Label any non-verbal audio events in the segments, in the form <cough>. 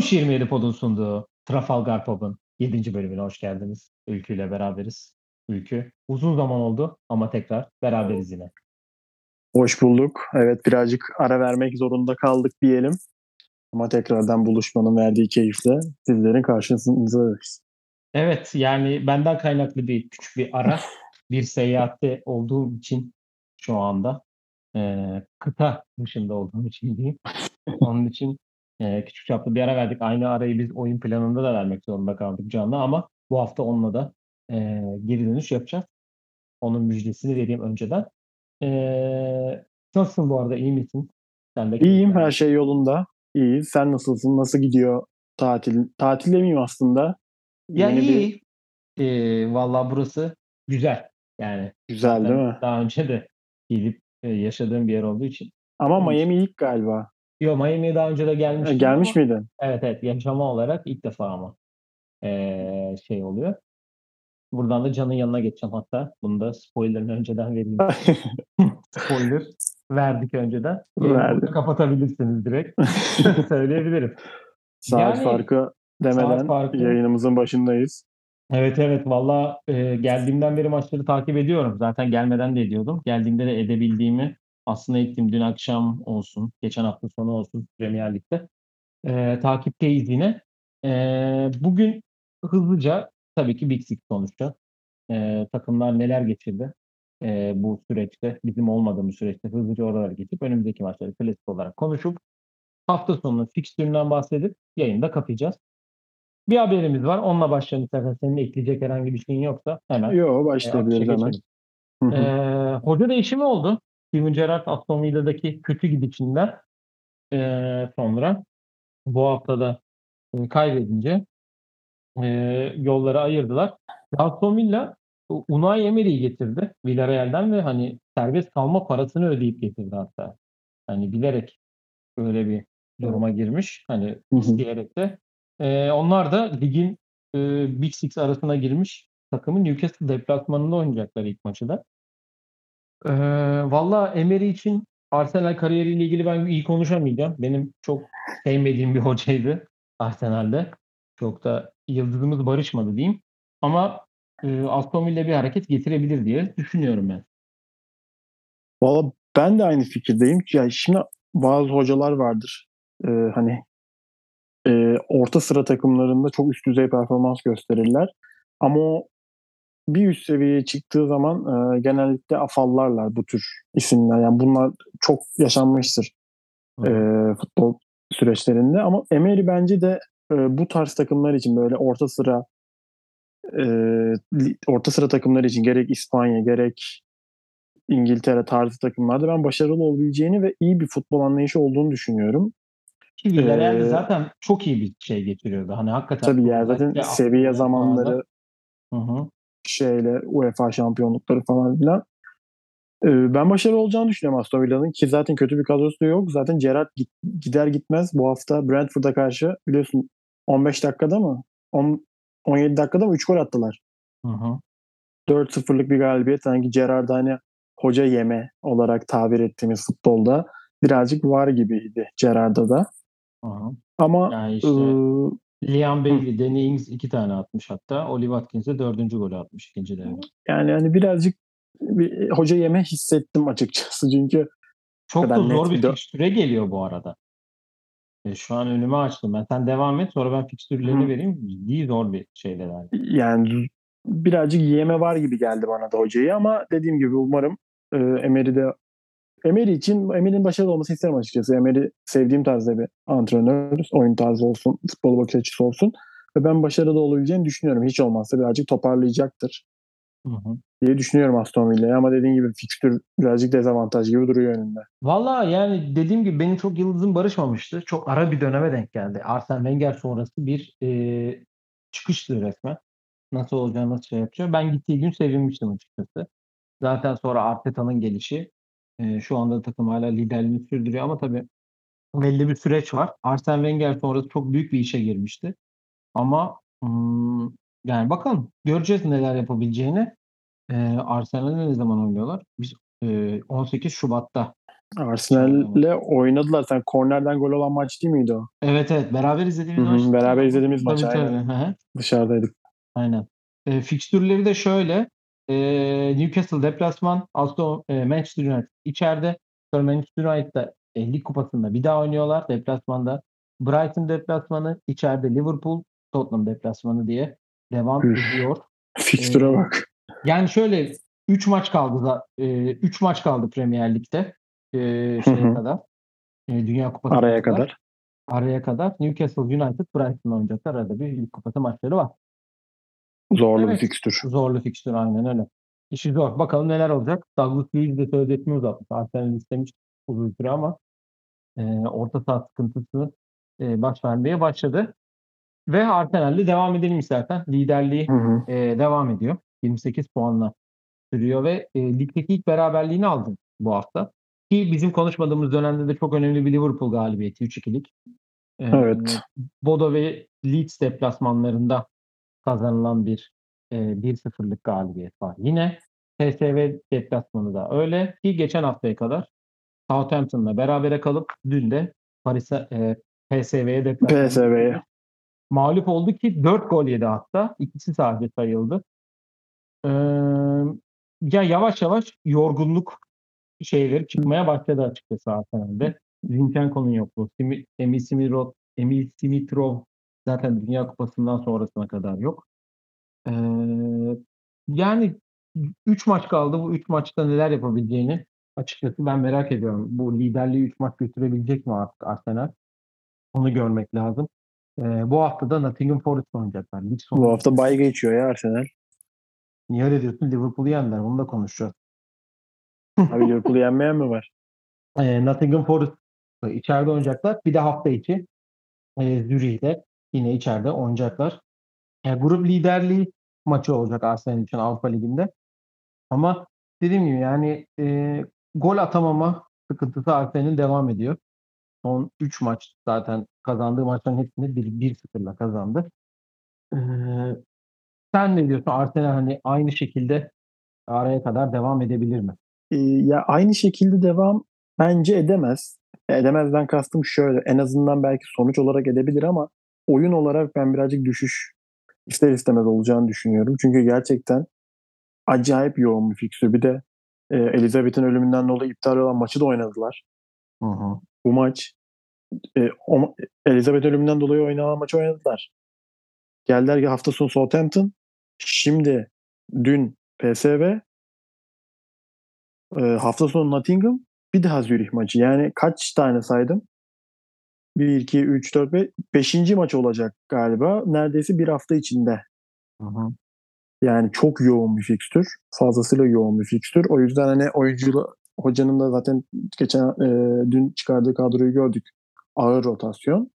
Koş 27 Pod'un sunduğu Trafalgar Pub'un 7. bölümüne hoş geldiniz. Ülkü ile beraberiz. Ülkü uzun zaman oldu ama tekrar beraberiz yine. Hoş bulduk. Evet birazcık ara vermek zorunda kaldık diyelim. Ama tekrardan buluşmanın verdiği keyifle sizlerin karşınızdayız. Evet yani benden kaynaklı bir küçük bir ara. <laughs> bir seyahatte olduğum için şu anda e, kıta dışında olduğum için diyeyim. Onun için e, küçük çaplı bir ara verdik. Aynı arayı biz oyun planında da vermek zorunda kaldık canlı ama bu hafta onunla da e, geri dönüş yapacağız. Onun müjdesini vereyim önceden. E, nasılsın bu arada? İyi misin? Sen de İyiyim. Her şey yolunda. İyi. Sen nasılsın? Nasıl gidiyor tatil? Tatil demeyeyim aslında. Ya Yeni iyi. Bir... E, Valla burası güzel. Yani güzel değil mi? Daha önce de gidip e, yaşadığım bir yer olduğu için. Ama Miami ilk galiba. Yok Miami'ye daha önce de gelmiş. Gelmiş ama, miydin? Evet evet yaşama olarak ilk defa ama ee, şey oluyor. Buradan da Can'ın yanına geçeceğim hatta. Bunu da spoilerını önceden vereyim. <laughs> Spoiler verdik önceden. Verdik. Kapatabilirsiniz direkt. <laughs> Söyleyebilirim. Saat yani, farkı demeden saat farkı. yayınımızın başındayız. Evet evet valla e, geldiğimden beri maçları takip ediyorum. Zaten gelmeden de ediyordum. Geldiğimde de edebildiğimi aslında ettim. Dün akşam olsun, geçen hafta sonu olsun Premier Lig'de. E, takipteyiz yine. E, bugün hızlıca tabii ki Big Six sonuçta. E, takımlar neler geçirdi e, bu süreçte, bizim olmadığımız süreçte hızlıca oralara geçip önümüzdeki maçları klasik olarak konuşup hafta sonu fikstüründen bahsedip yayında kapayacağız. Bir haberimiz var. Onunla başlayalım istersen. Senin ekleyecek herhangi bir şeyin yoksa hemen. Yok başlayabiliriz e, hemen. ee, hoca değişimi oldu. Steven Gerrard Aston Villa'daki kötü gidişinden e, sonra bu haftada e, kaybedince e, yolları ayırdılar. Aston Villa Unai Emery'i getirdi Villarreal'den ve hani serbest kalma parasını ödeyip getirdi hatta. Hani bilerek böyle bir duruma girmiş. Hani isteyerek de. E, onlar da ligin e, Big Six arasına girmiş takımın Newcastle deplasmanında oynayacaklar ilk maçı da. Valla Emery için Arsenal kariyeriyle ilgili ben iyi konuşamayacağım. Benim çok sevmediğim bir hocaydı Arsenal'de. Çok da yıldızımız barışmadı diyeyim. Ama e, Aston Villa bir hareket getirebilir diye düşünüyorum ben. Valla ben de aynı fikirdeyim. Ya şimdi bazı hocalar vardır. Ee, hani e, orta sıra takımlarında çok üst düzey performans gösterirler. Ama o bir üst seviyeye çıktığı zaman e, genellikle afallarlar bu tür isimler. Yani bunlar çok yaşanmıştır e, futbol süreçlerinde. Ama Emery bence de e, bu tarz takımlar için böyle orta sıra e, orta sıra takımlar için gerek İspanya gerek İngiltere tarzı takımlarda ben başarılı olabileceğini ve iyi bir futbol anlayışı olduğunu düşünüyorum. Ki Villarreal ee, zaten çok iyi bir şey getiriyordu. Hani hakikaten tabii ya zaten seviye zamanları hı hı şeyle UEFA şampiyonlukları falan filan. Ee, ben başarılı olacağını düşünüyorum Aston Villa'nın ki zaten kötü bir kadrosu da yok. Zaten Gerrard gider gitmez bu hafta Brentford'a karşı biliyorsun 15 dakikada mı? 10, 17 dakikada mı 3 gol attılar. Hı hı. 4-0'lık bir galibiyet. Sanki Gerrard hani hoca yeme olarak tabir ettiğimiz futbolda birazcık var gibiydi Gerrard'da da. Hı hı. Ama yani işte, ıı, Liam Bailey, Danny Ings iki tane atmış hatta. Oli Watkins de dördüncü golü atmış ikinci devre. Yani hani birazcık bir hoca yeme hissettim açıkçası çünkü çok da zor bir fikstüre geliyor bu arada. E, şu an önümü açtım ben. Sen devam et sonra ben fikstürlerini vereyim. Ciddi zor bir şeyler. Yani birazcık yeme var gibi geldi bana da hocayı ama dediğim gibi umarım e, Emery de Emery için Emery'nin başarılı olması isterim açıkçası. Emery sevdiğim tarzda bir antrenör. Oyun tarzı olsun, futbol bakış açısı olsun. Ve ben başarılı olabileceğini düşünüyorum. Hiç olmazsa birazcık toparlayacaktır. Hı hı. diye düşünüyorum Aston Villa'ya ama dediğim gibi fikstür birazcık dezavantaj gibi duruyor önünde. Valla yani dediğim gibi benim çok yıldızım barışmamıştı. Çok ara bir döneme denk geldi. Arsene Wenger sonrası bir e, çıkıştı resmen. Nasıl olacağını nasıl şey yapacağım. Ben gittiği gün sevinmiştim açıkçası. Zaten sonra Arteta'nın gelişi e, şu anda takım hala liderliğini sürdürüyor ama tabii belli bir süreç var. Arsene Wenger sonrası çok büyük bir işe girmişti. Ama ımm, yani bakalım göreceğiz neler yapabileceğini. Eee, Arsenal'le ne zaman oynuyorlar? Biz, eee, 18 Şubat'ta Arsenal'le oynadılar. Sen kornerden gol olan maç değil miydi o? Evet evet beraber izlediğimiz maç. beraber izlediğimiz maç, Tabii, aynen. tabii. Dışarıdaydık. Aynen. E, fikstürleri de şöyle. E, Newcastle deplasman, Aston e, Manchester United içeride. Sonra Manchester United'da e, lig kupasında bir daha oynuyorlar deplasmanda. Brighton deplasmanı, içeride Liverpool, Tottenham deplasmanı diye devam Üf. ediyor. Fikstüre Ee, bak. Yani şöyle 3 maç kaldı. 3 maç kaldı Premier Lig'de. E, şeye kadar. E, Dünya Kupası Araya kadar. Araya kadar Newcastle United Brighton oynayacaklar. Arada bir lig kupası maçları var. Zorlu Evet. bir fikstür. Zorlu fikstür aynen öyle. İşi zor. Bakalım neler olacak. Douglas Luiz de sözleşme uzatmış. Arsenal istemiş uzun süre ama e, orta saha sıkıntısı e, baş vermeye başladı. Ve Arsenal'de devam edelim istersen. Liderliği Hı hı. e, devam ediyor. 28 puanla sürüyor ve e, ligdeki ilk beraberliğini aldı bu hafta. Ki bizim konuşmadığımız dönemde de çok önemli bir Liverpool galibiyeti 3-2'lik. E, Evet. Bodo ve Leeds deplasmanlarında kazanılan bir e, 1-0'lık galibiyet var. Yine PSV deplasmanı da öyle ki geçen haftaya kadar Southampton'la berabere kalıp dün de Paris'e e, PSV'ye deplasman PSV'ye. mağlup oldu ki 4 gol yedi hatta. İkisi sadece sayıldı. Ee, ya yavaş yavaş yorgunluk şeyleri çıkmaya başladı açıkçası Arsenal'de. Zinchenko'nun yokluğu. Simi, Emil Simitrov, Emil Simitrov zaten Dünya Kupası'ndan sonrasına kadar yok. Ee, yani 3 maç kaldı. Bu 3 maçta neler yapabileceğini açıkçası ben merak ediyorum. Bu liderliği 3 maç götürebilecek mi artık Arsenal? Onu görmek lazım. Ee, bu hafta da Nottingham Forest oynayacaklar. Lig sonu. Bu hafta bay geçiyor ya Arsenal. Niye öyle diyorsun? Liverpool'u yendiler. Onu da konuşacağız. <laughs> Abi Liverpool'u yenmeyen mi var? Ee, Nottingham Forest içeride oynayacaklar. Bir de hafta içi e, Zürih'te yine içeride oynayacaklar. E, grup liderliği maçı olacak Arsenal için Avrupa Ligi'nde. Ama dediğim gibi yani e, gol atamama sıkıntısı Arsenal'in devam ediyor. Son 3 maç zaten kazandığı maçların hepsini 1-0'la kazandı. Ee, sen ne diyorsun? Arsenal hani aynı şekilde araya kadar devam edebilir mi? Ee, ya aynı şekilde devam bence edemez. Edemezden kastım şöyle. En azından belki sonuç olarak edebilir ama oyun olarak ben birazcık düşüş ister istemez olacağını düşünüyorum. Çünkü gerçekten acayip yoğun bir fikstür. Bir de e, Elizabeth'in ölümünden dolayı iptal olan maçı da oynadılar. Hı hı. Bu maç e, o, Elizabeth ölümünden dolayı oynanan maçı oynadılar. Geldiler ki hafta sonu Southampton. Şimdi dün PSV e, hafta sonu Nottingham bir daha Zürih maçı. Yani kaç tane saydım? 1, 2, 3, 4, 5. Beşinci maç olacak galiba. Neredeyse bir hafta içinde. Hı hı. Yani çok yoğun bir fikstür. Fazlasıyla yoğun bir fikstür. O yüzden hani oyuncu hocanın da zaten geçen e, dün çıkardığı kadroyu gördük. Ağır rotasyon.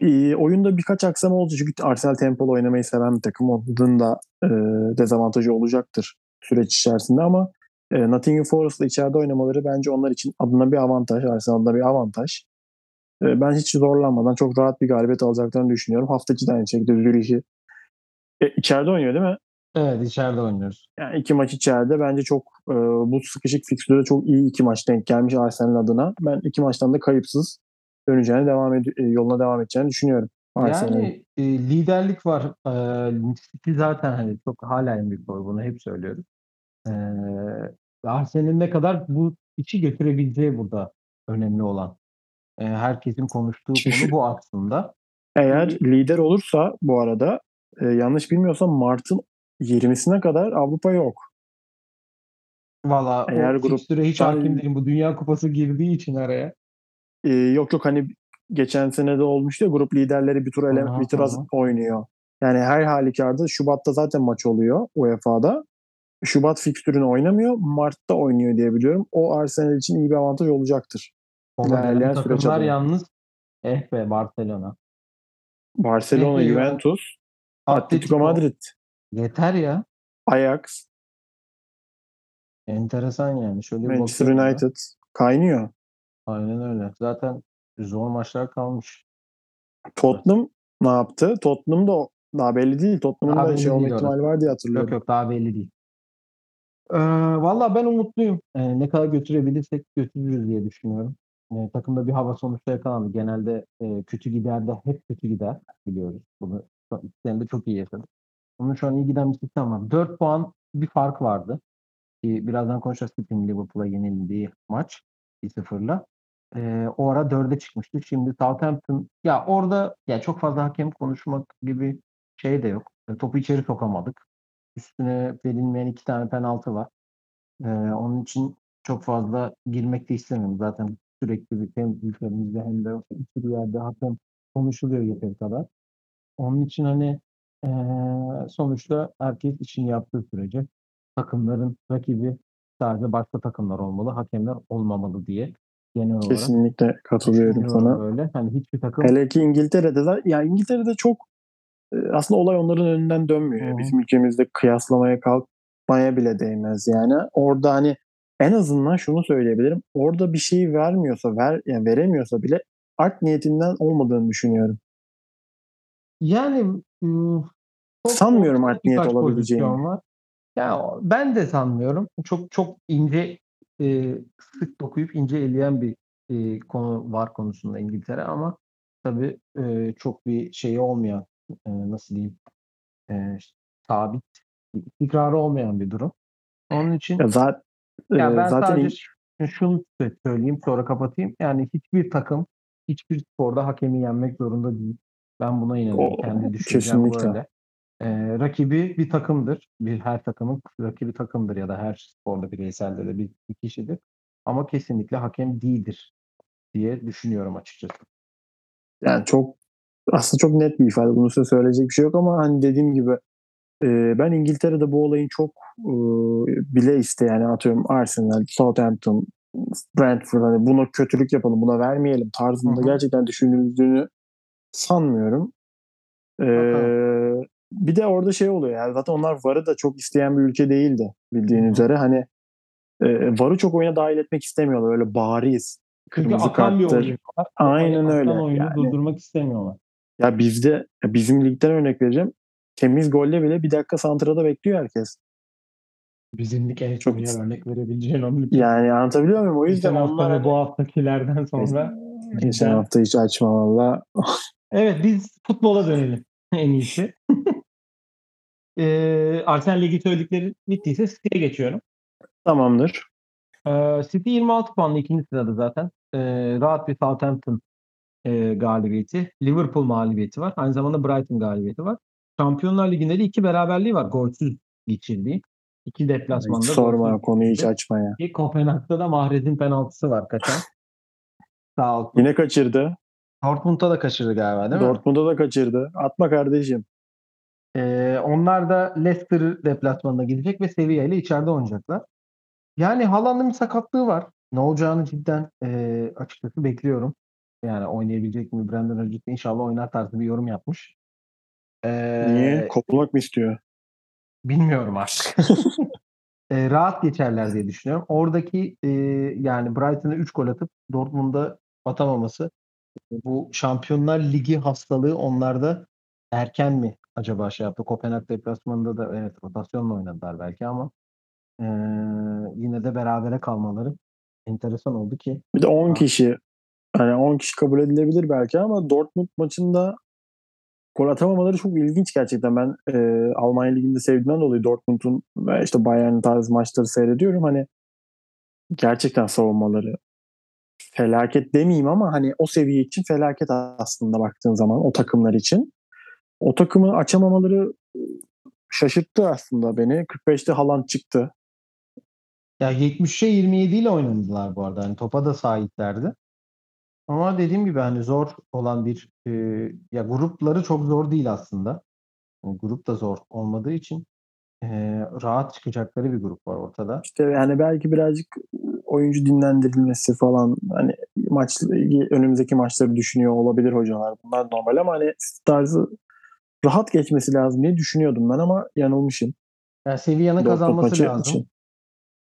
E, oyunda birkaç aksama oldu çünkü Arsenal tempolu oynamayı seven bir takım. Onun da e, dezavantajı olacaktır süreç içerisinde ama e, Nottingham Forest'la içeride oynamaları bence onlar için adına bir avantaj. Arsenal'da bir avantaj. E, ben hiç zorlanmadan çok rahat bir galibiyet alacaklarını düşünüyorum. Hafta içi de aynı şekilde Zürih'i e, içeride oynuyor değil mi? Evet içeride oynuyoruz. Yani iki maç içeride bence çok e, bu sıkışık fikstürde çok iyi iki maç denk gelmiş Arsenal adına. Ben iki maçtan da kayıpsız döneceğini devam ed- e, yoluna devam edeceğini düşünüyorum. Arsenal'in. Yani e, liderlik var. E, zaten hani çok hala en büyük bunu hep söylüyoruz. E, Arsenal'in ne kadar bu içi götürebileceği burada önemli olan. E, herkesin konuştuğu konu bu aslında. Eğer İyi. lider olursa bu arada e, yanlış bilmiyorsam Mart'ın 20'sine kadar Avrupa yok. Valla Eğer o gruptan- fikstüre hiç hakim değilim. Bu Dünya Kupası girdiği için araya. E, yok yok hani geçen sene de olmuştu ya grup liderleri bir tur ele, Aha, bir tur oynuyor. Yani her halükarda Şubat'ta zaten maç oluyor UEFA'da. Şubat fikstürünü oynamıyor. Mart'ta oynuyor diye biliyorum. O Arsenal için iyi bir avantaj olacaktır. Ona İlerleyen süreç adına. yalnız eh be Barcelona. Barcelona, Peki, Juventus, Atletico Madrid, Yeter ya. Ajax, Enteresan yani. Şöyle Manchester. United kaynıyor. Aynen öyle. Zaten zor maçlar kalmış. Tottenham ne yaptı? Tottenham da daha belli değil. Tottenham'ın Daha da şey olma ihtimali var diye Yok hatırlıyorum. yok daha belli değil. Eee, valla ben umutluyum. Eee, ne kadar götürebilirsek götürürüz diye düşünüyorum. Eee, takımda bir hava sonuçta yakalandı. Genelde, eee, kötü gider de hep kötü gider biliyoruz. Bunu son 2 senedir çok iyi yaşadık. Ama şu an iyi giden bir sistem var. 4 puan bir fark vardı. Ki birazdan konuşacağız City'nin Liverpool'a yenildiği maç 1-0'la. Eee, o ara 4'e çıkmıştı. Şimdi Southampton ya orada ya çok fazla hakem konuşmak gibi şey de yok. E, topu içeri sokamadık. Üstüne verilmeyen 2 tane penaltı var. Eee, onun için çok fazla girmek de istemiyorum. Zaten sürekli bir hem ülkemizde hem de bir sürü yerde hakem konuşuluyor yeteri kadar. Onun için, hani, eee, sonuçta herkes işini yaptığı sürece takımların rakibi sadece başka takımlar olmalı, hakemler olmamalı diye genel olarak Kesinlikle katılıyorum sana. böyle. Hani hiçbir takım Hele ki İngiltere'de de ya İngiltere'de çok aslında olay onların önünden dönmüyor. Hı. Bizim ülkemizde kıyaslamaya kalkmaya bile değmez yani. Orada hani en azından şunu söyleyebilirim. Orada bir şeyi vermiyorsa, ver yani veremiyorsa bile art niyetinden olmadığını düşünüyorum. Yani, ımm, çok Sanmıyorum art niyet olabileceğini. var. Ya, ben de sanmıyorum. Çok çok ince, eee, sık dokuyup ince eleyen bir, eee, konu VAR konusunda İngiltere ama tabii, eee, çok bir şeyi olmayan, eee, nasıl diyeyim, eee, sabit, istikrarı olmayan bir durum. Onun için Ya zat ya eee, ben zaten sadece şunu sö söyleyeyim sonra kapatayım. Yani hiçbir takım, hiçbir sporda hakemi yenmek zorunda değil. Ben buna inanıyorum. o Kendi düşüncem kesinlikle. böyle. Eee, rakibi bir takımdır. Bir her takımın rakibi takımdır ya da her sporda bireyselde de bir bir kişidir. Ama kesinlikle hakem değildir diye düşünüyorum açıkçası. Yani çok aslında çok net bir ifade. Bunun üstüne söyleyecek bir şey yok ama hani dediğim gibi eee, ben İngiltere'de bu olayın çok bile iste yani atıyorum Arsenal, Southampton, Brentford hani buna kötülük yapalım, buna vermeyelim tarzında hı. gerçekten düşünüldüğünü sanmıyorum. Eee, bir de orada şey oluyor yani zaten onlar VAR'ı da çok isteyen bir ülke değildi bildiğin Hı hı. üzere. Hani eee, VAR'ı çok oyuna dahil etmek istemiyorlar. Öyle bariz Çünkü kırmızı akan bir karttır. oyun var. O, hani, Aynen akan öyle. oyunu Yani durdurmak istemiyorlar. ya bizde bizim ligden örnek vereceğim. Temiz golle bile 1 dakika santrada bekliyor herkes. Bizim lig en Çok yer örnek verebileceğin onun için. Yani anlatabiliyor muyum? O yüzden Geçen onlar bu haftakilerden sonra Geçen hafta hiç açma valla. <laughs> Evet, biz futbola dönelim en iyisi. Eee, <laughs> Arsenal Ligi söylediklerin bittiyse City'ye geçiyorum. Tamamdır. Eee, City 26 puanla 2. sırada zaten. Eee, rahat bir Southampton, eee, galibiyeti, Liverpool mağlubiyeti var. Aynı zamanda Brighton galibiyeti var. Şampiyonlar Ligi'nde de 2 beraberliği var golsüz geçirdiği. 2 Hiç deplasmanda sorma golsüz konuyu hiç açma ya. Ki Kopenhag'da da Mahrez'in penaltısı var kaçan. Sağ olsun. Yine kaçırdı. Dortmund'da da kaçırdı galiba değil mi? Dortmund'da da kaçırdı. Atma kardeşim. Eee, onlar da Leicester deplasmanına gidecek ve Sevilla ile içeride oynayacaklar. Yani Haaland'ın bir sakatlığı var. Ne olacağını cidden, eee, açıkçası bekliyorum. Yani oynayabilecek mi? Brendan Rodgers inşallah oynar tarzı bir yorum yapmış. Niye? Eee Kovulmak mı istiyor? Bilmiyorum artık. Eee, <laughs> rahat geçerler diye düşünüyorum. Oradaki, eee, yani Brighton'a 3 gol atıp Dortmund'a atamaması, bu Şampiyonlar Ligi hastalığı onlarda erken mi acaba şey yaptı? Kopenhag deplasmanında da evet rotasyonla oynadılar belki ama, eee, yine de berabere kalmaları enteresan oldu ki Bir de 10 a kişi. Hani 10 kişi kabul edilebilir belki ama Dortmund maçında gol atamamaları çok ilginç gerçekten. Ben, eee, Almanya Ligi'nde sevdiğimden dolayı Dortmund'un ve işte Bayern tarzı maçları seyrediyorum. Hani gerçekten savunmaları felaket demeyeyim ama hani o seviye için felaket aslında baktığın zaman o takımlar için. O takımı açamamaları şaşırttı aslında beni. 45'te Haaland çıktı. Ya 70'e 27 ile oynadılar bu arada. Hani topa da sahiplerdi. Ama dediğim gibi hani zor olan bir, eee, ya grupları çok zor değil aslında. Hani grup da zor olmadığı için, eee, rahat çıkacakları bir grup var ortada. İşte yani belki birazcık oyuncu dinlendirilmesi falan hani maç önümüzdeki maçları düşünüyor olabilir hocalar. Bunlar normal ama hani tarzı rahat geçmesi lazım diye düşünüyordum ben ama yanılmışım. Yani Sevilla'nın kazanması lazım. için.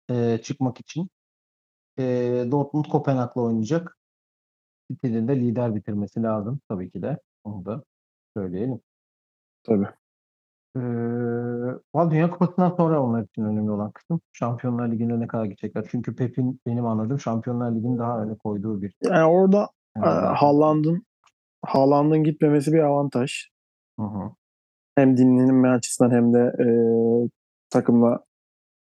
Eee, çıkmak için. Eee, Dortmund Kopenhag'la oynayacak. City'nin de lider bitirmesi lazım tabii ki de. Onu da söyleyelim. Tabii. Eee, valla Dünya Kupası'ndan sonra onlar için önemli olan kısım Şampiyonlar Ligi'ne ne kadar gidecekler. Çünkü Pep'in benim anladığım Şampiyonlar Ligi'ni daha öne koyduğu bir Yani orada e, Herhalde. Haaland'ın Haaland'ın gitmemesi bir avantaj. Hı hı. Hem dinlenme açısından hem de e, takımla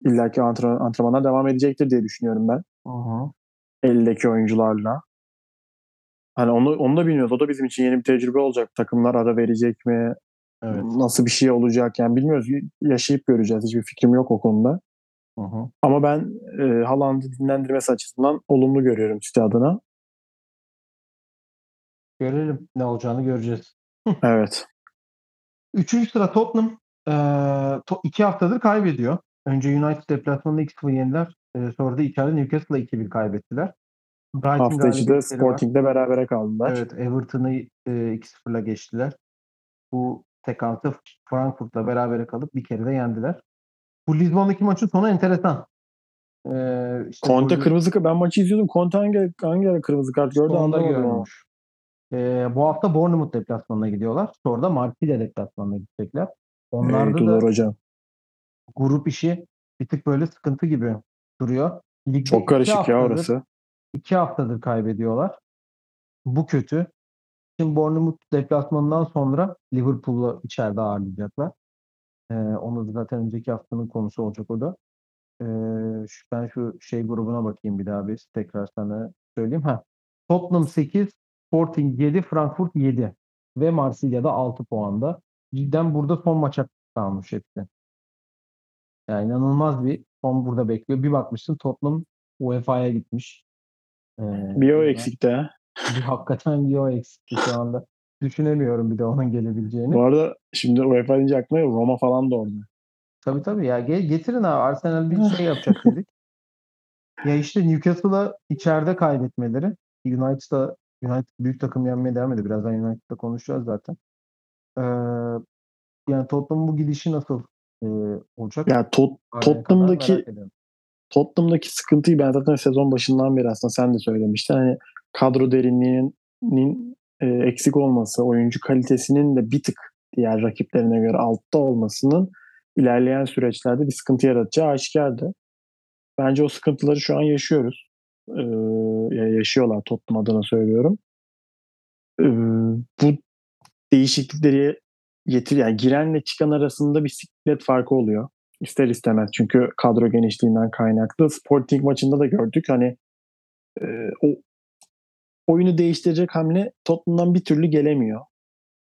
illaki antrenman, antrenmana devam edecektir diye düşünüyorum ben. Hı hı. Eldeki oyuncularla. Hani onu, onu da bilmiyoruz. O da bizim için yeni bir tecrübe olacak. Takımlar ara verecek mi? Evet. Nasıl bir şey olacak? Yani bilmiyoruz. Yaşayıp göreceğiz. Hiçbir fikrim yok o konuda. Hı hı. Ama ben e, Haaland'ı dinlendirmesi açısından olumlu görüyorum City adına. Görelim ne olacağını göreceğiz. <laughs> Evet. Üçüncü sıra Tottenham eee, to- iki haftadır kaybediyor. Önce United deplasmanında 2-0 yendiler. Eee, sonra da içeride Newcastle'a 2-1 kaybettiler. Brighton Hafta içi de galibiyetleri var. Sporting'de berabere kaldılar. Evet, Everton'ı e, 2-0'la geçtiler. Bu tek hafta Frankfurt'la berabere kalıp bir kere de yendiler. Bu Lizbon'daki maçın sonu enteresan. Ee, işte Conte golü- kırmızı kart. Ben maçı izliyordum. Conte hangi, hangi ara kırmızı kart gördü sonunda anlamadım ama. görmüş. Ee, bu hafta Bournemouth deplasmanına gidiyorlar. Sonra da Marsilya deplasmanına gidecekler. Onlarda Evet, da hocam. grup işi bir tık böyle sıkıntı gibi duruyor. Ligde Çok karışık ya orası. İki haftadır kaybediyorlar. Bu kötü. Şimdi Bournemouth deplasmanından sonra Liverpool'u içeride ağırlayacaklar. Ee, onu da zaten önceki haftanın konusu olacak o da. Ee, şu- ben şu şey grubuna bakayım bir daha bir tekrar sana söyleyeyim. Ha. Tottenham 8, Sporting 7, Frankfurt 7 ve Marsilya'da 6 puanda. Cidden burada son maça kalmış hepsi. Yani inanılmaz bir son burada bekliyor. Bir bakmışsın Tottenham UEFA'ya gitmiş. Ee, Bir o eksikti ha. <laughs> hakikaten bir o eksikti şu anda. Düşünemiyorum bir de onun gelebileceğini. Bu arada şimdi UEFA deyince aklıma Roma falan da orada. Tabii tabii ya ge- getirin abi Arsenal bir şey <laughs> yapacak dedik. Ya işte Newcastle'a içeride kaybetmeleri. United'a United büyük takım yenmeye devam ediyor. Birazdan United'da konuşacağız zaten. Ee, yani Tottenham bu gidişi nasıl e, olacak? Ya Tot- Araya kadar Tottenham'daki. Tottenham'daki sıkıntıyı ben zaten sezon başından beri aslında sen de söylemiştin. Hani kadro derinliğinin e, eksik olması, oyuncu kalitesinin de bir tık diğer rakiplerine göre altta olmasının ilerleyen süreçlerde bir sıkıntı yaratacağı aşikardı. Bence o sıkıntıları şu an yaşıyoruz. Ee, ya yaşıyorlar Tottenham adına söylüyorum. Ee, bu değişiklikleri getir yani girenle çıkan arasında bir siklet farkı oluyor. İster istemez çünkü kadro genişliğinden kaynaklı. Sporting maçında da gördük hani e, o oyunu değiştirecek hamle Tottenham'dan bir türlü gelemiyor. Hı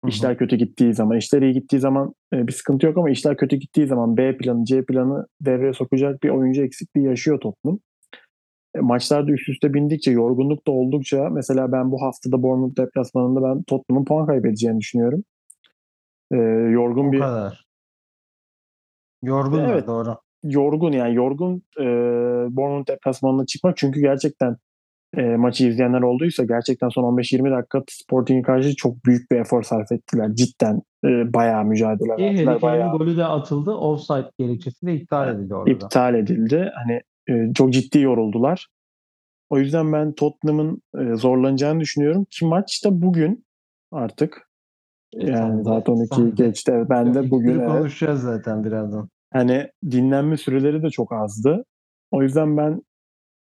hı. İşler kötü gittiği zaman, işler iyi gittiği zaman e, bir sıkıntı yok ama işler kötü gittiği zaman B planı, C planı devreye sokacak bir oyuncu eksikliği yaşıyor Tottenham. E, maçlarda üst üste bindikçe, yorgunluk da oldukça mesela ben bu haftada Bournemouth deplasmanında ben Tottenham'ın puan kaybedeceğini düşünüyorum. E, yorgun O bir kadar. Yorgunlar Evet. doğru. yorgun yani yorgun e, Bournemouth deplasmanına çıkmak çünkü gerçekten e, maçı izleyenler olduysa gerçekten son 15-20 dakika Sporting'e karşı çok büyük bir efor sarf ettiler. Cidden e, bayağı mücadele İyi verdiler. Harry Kane'in Bayağı golü de atıldı. Offside gerekçesi de iptal edildi orada. da. iptal edildi. Hani e, çok ciddi yoruldular. O yüzden ben Tottenham'ın e, zorlanacağını düşünüyorum ki maç da bugün artık. Yani saat 12 sen de- geçti. Ben de bugün evet. konuşacağız zaten birazdan. Hani dinlenme süreleri de çok azdı. O yüzden ben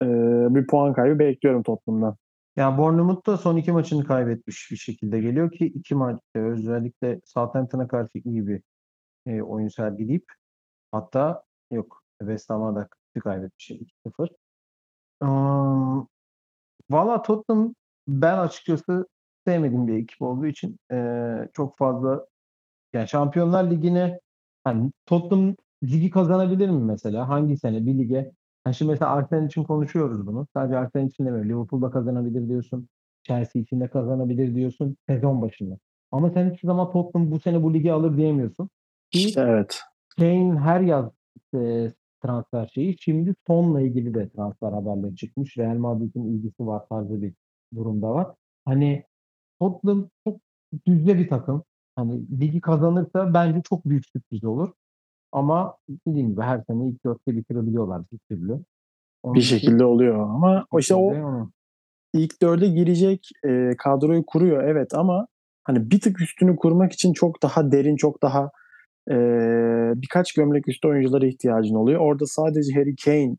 e, bir puan kaybı bekliyorum Tottenham'dan. Ya Bournemouth da son iki maçını kaybetmiş bir şekilde geliyor ki iki maç e, özellikle Southampton'a karşı iyi bir e, oyun sergileyip hatta yok West Ham'a da kaybetmiş 2-0. Um, Valla Tottenham ben açıkçası sevmediğim bir ekip olduğu için e, çok fazla yani Şampiyonlar Ligi'ne hani Tottenham ligi kazanabilir mi mesela? Hangi sene bir lige? Yani şimdi mesela Arsenal için konuşuyoruz bunu. Sadece Arsenal için demiyorum. Liverpool'da kazanabilir diyorsun. Chelsea için de kazanabilir diyorsun sezon başında. Ama sen hiçbir zaman Tottenham bu sene bu ligi alır diyemiyorsun. İşte evet. Kane her yaz e, transfer şeyi. Şimdi Son'la ilgili de transfer haberleri çıkmış. Real Madrid'in ilgisi var tarzı bir durumda var. Hani Tottenham çok düzde bir takım. Hani ligi kazanırsa bence çok büyük sürpriz olur. Ama dediğim gibi her sene ilk dörtte bitirebiliyorlar bir türlü. Onun Bir için şekilde oluyor ama o işte o ilk dörde girecek e, kadroyu kuruyor evet ama hani bir tık üstünü kurmak için çok daha derin çok daha eee, birkaç gömlek üstü oyunculara ihtiyacın oluyor. Orada sadece Harry Kane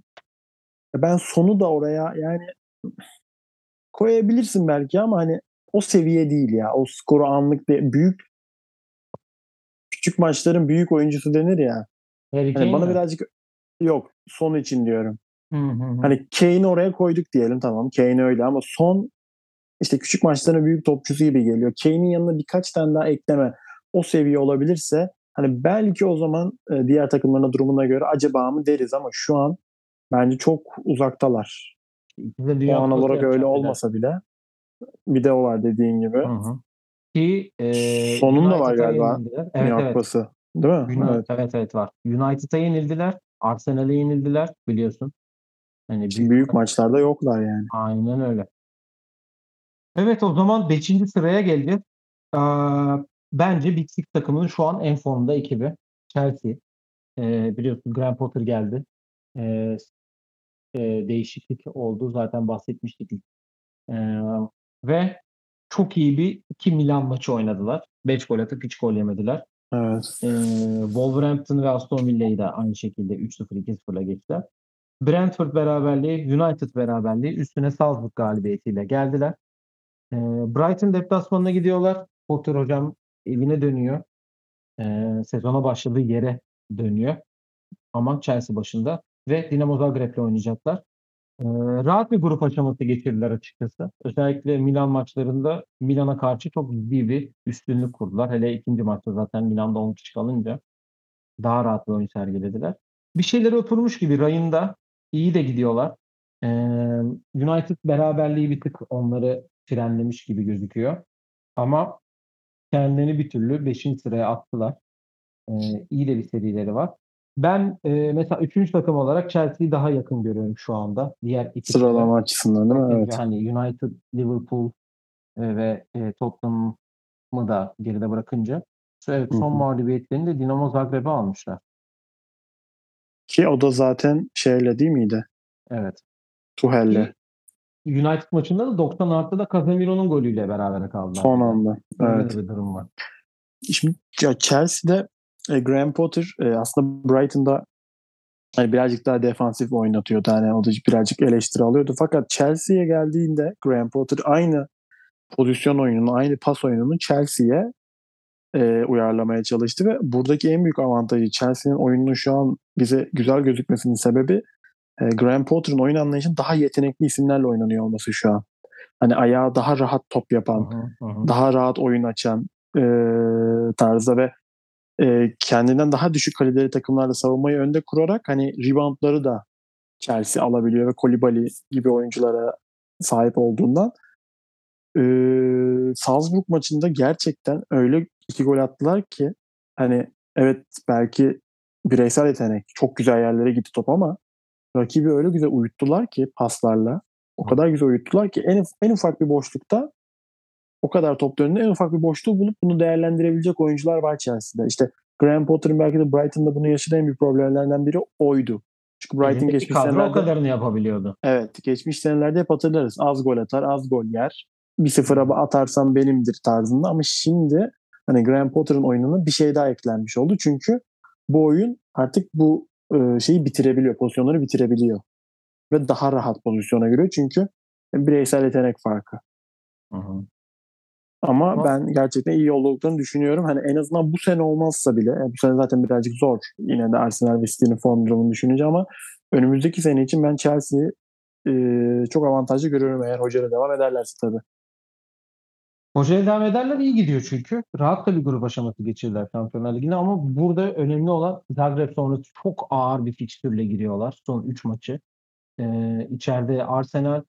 ben Son'u da oraya yani koyabilirsin belki ama hani o seviye değil ya. O skoru anlık de büyük küçük maçların büyük oyuncusu denir ya. Harry Hani bana mi? birazcık yok Son için diyorum. Hı hı hı. Hani Kane'i oraya koyduk diyelim tamam. Kane öyle ama Son işte küçük maçların büyük topçusu gibi geliyor. Kane'in yanına birkaç tane daha ekleme o seviye olabilirse hani belki o zaman e, diğer takımların durumuna göre acaba mı deriz ama şu an bence çok uzaktalar. Puan olarak öyle de. olmasa bile bir de o var dediğin gibi. Hı hı. Ki e, Sonun da var galiba. Evet evet. Değil mi? Uni- Evet. evet evet var. United'a yenildiler. Arsenal'e yenildiler biliyorsun. Hani büyük büyük maçlarda yoklar yani. Aynen öyle. Evet o zaman 5. sıraya geldi. Ee, bence Big Six takımının şu an en formda ekibi. Chelsea. Ee, biliyorsun Graham Potter geldi. Ee, e, değişiklik oldu. Zaten bahsetmiştik. Ee, ve çok iyi bir iki Milan maçı oynadılar. 5 gol atıp hiç gol yemediler. Evet. Ee, Wolverhampton ve Aston Villa'yı da aynı şekilde 3-0 2-0'la geçtiler. Brentford beraberliği, United beraberliği üstüne Salzburg galibiyetiyle geldiler. Ee, Brighton deplasmanına gidiyorlar. Potter hocam evine dönüyor. Ee, sezona başladığı yere dönüyor. Ama Chelsea başında ve Dinamo Zagreb'le oynayacaklar. Ee, rahat bir grup aşaması geçirdiler açıkçası. Özellikle Milan maçlarında Milan'a karşı çok ciddi bir üstünlük kurdular. Hele ikinci maçta zaten Milan'da 10 kişi kalınca daha rahat bir oyun sergilediler. Bir şeyleri oturmuş gibi rayında iyi de gidiyorlar. Ee, United beraberliği bir tık onları frenlemiş gibi gözüküyor. Ama kendilerini bir türlü 5. sıraya attılar. Ee, iyi de bir serileri var. Ben e, mesela 3. takım olarak Chelsea'yi daha yakın görüyorum şu anda. Diğer iki Sıralama açısından değil mi? Evet. Hani United, Liverpool e, ve e, Tottenham'ı da geride bırakınca evet, son mağlubiyetlerini de Dinamo Zagreb'e almışlar. Ki o da zaten şeyle değil miydi? Evet. Tuhel'le. United maçında da 90 artıda Casemiro'nun golüyle beraber kaldılar. Son anda. Öyle Evet. de bir durum var. Şimdi ya Chelsea'de e, Graham Potter e, aslında Brighton'da hani birazcık daha defansif oynatıyordu. Hani o da birazcık eleştiri alıyordu. Fakat Chelsea'ye geldiğinde Graham Potter aynı pozisyon oyununu, aynı pas oyununu Chelsea'ye e, uyarlamaya çalıştı ve buradaki en büyük avantajı Chelsea'nin oyununun şu an bize güzel gözükmesinin sebebi e, Graham Potter'ın oyun anlayışının daha yetenekli isimlerle oynanıyor olması şu an. Hani ayağı daha rahat top yapan, Hı hı, daha rahat oyun açan e, tarzda ve e, kendinden daha düşük kaliteli takımlarla savunmayı önde kurarak hani reboundları da Chelsea alabiliyor ve Kolibali gibi oyunculara sahip olduğundan e, Salzburg maçında gerçekten öyle iki gol attılar ki hani evet belki bireysel yetenek çok güzel yerlere gitti top ama rakibi öyle güzel uyuttular ki paslarla o kadar güzel uyuttular ki en, en ufak bir boşlukta o kadar top önünde en ufak bir boşluğu bulup bunu değerlendirebilecek oyuncular var Chelsea'de. İşte Graham Potter'ın belki de Brighton'da bunu yaşadığı en büyük problemlerden biri oydu. Çünkü Brighton Elindeki geçmiş kadro o senelerde kadarını yapabiliyordu. evet geçmiş senelerde hep hatırlarız. Az gol atar, az gol yer. Bir sıfıra atarsam benimdir tarzında ama şimdi hani Graham Potter'ın oyununa bir şey daha eklenmiş oldu. Çünkü bu oyun artık bu e, şeyi bitirebiliyor, pozisyonları bitirebiliyor. Ve daha rahat pozisyona giriyor çünkü bireysel yetenek farkı. Hı hı. Ama Ama- ben gerçekten iyi olduklarını düşünüyorum. Hani en azından bu sene olmazsa bile, e, bu sene zaten birazcık zor. Yine de Arsenal ve City'nin form durumunu düşününce ama önümüzdeki sene için ben Chelsea'yi e, çok avantajlı görüyorum eğer hocayla devam ederlerse tabii. Hocaya devam ederler iyi gidiyor çünkü. Rahat da bir grup aşaması geçirdiler Şampiyonlar Ligi'ne ama burada önemli olan Zagreb sonrası çok ağır bir fikstürle giriyorlar. Son 3 maçı. Ee, içeride Arsenal,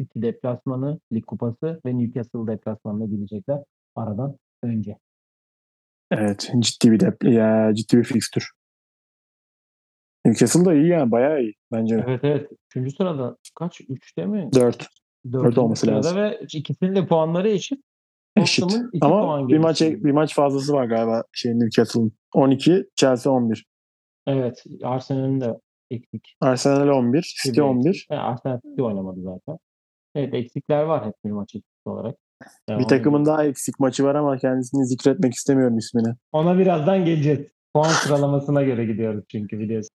City deplasmanı, Lig Kupası ve Newcastle deplasmanına gidecekler aradan önce. Evet, ciddi bir dep ya ciddi bir fikstür. Newcastle da iyi yani, bayağı iyi bence. Evet evet. Üçüncü sırada kaç? Üçte mi? 4 Dördüncü olması lazım. ve ikisinin de puanları eşit. eşit. Ama puan bir maç bir maç fazlası var galiba şey Newcastle'ın. 12, Chelsea 11. Evet. Arsenal'in de eksik. Arsenal 11, City Bir 11. E, Arsenal City oynamadı zaten. Evet eksikler var hep bir maç eksik olarak. Bir Devam takımın daha eksik maçı var ama kendisini zikretmek istemiyorum ismini. Ona birazdan geleceğiz. Puan sıralamasına göre gidiyoruz çünkü biliyorsun.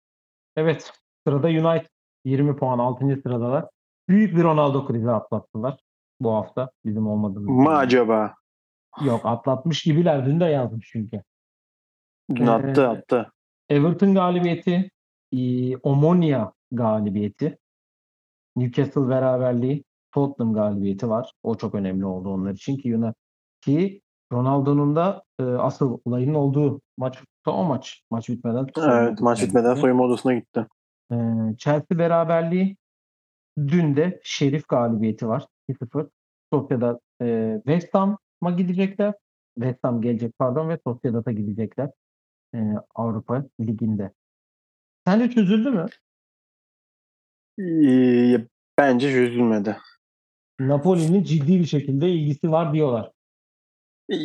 Evet. Sırada United 20 puan 6. sıradalar. Büyük bir Ronaldo krizi atlattılar bu hafta bizim olmadığımız. Mı acaba? Yok atlatmış gibiler. Dün de yazmış çünkü. Dün Ee, attı attı. Everton galibiyeti, e, Omonia galibiyeti, Newcastle beraberliği, Tottenham galibiyeti var. O çok önemli oldu onlar için ki Yuna ki Ronaldo'nun da e, asıl olayının olduğu maç o maç. Maç bitmeden. Evet maç bitmeden soyunma odasına gitti. Ee, Chelsea beraberliği dün de Şerif galibiyeti var. 2-0. Sofya'da e, West Ham'a gidecekler. West Ham gelecek pardon ve Sofya'da gidecekler. E, Avrupa Ligi'nde. Sence çözüldü mü? Ee, bence çözülmedi. Napoli'nin ciddi bir şekilde ilgisi var diyorlar. Ee,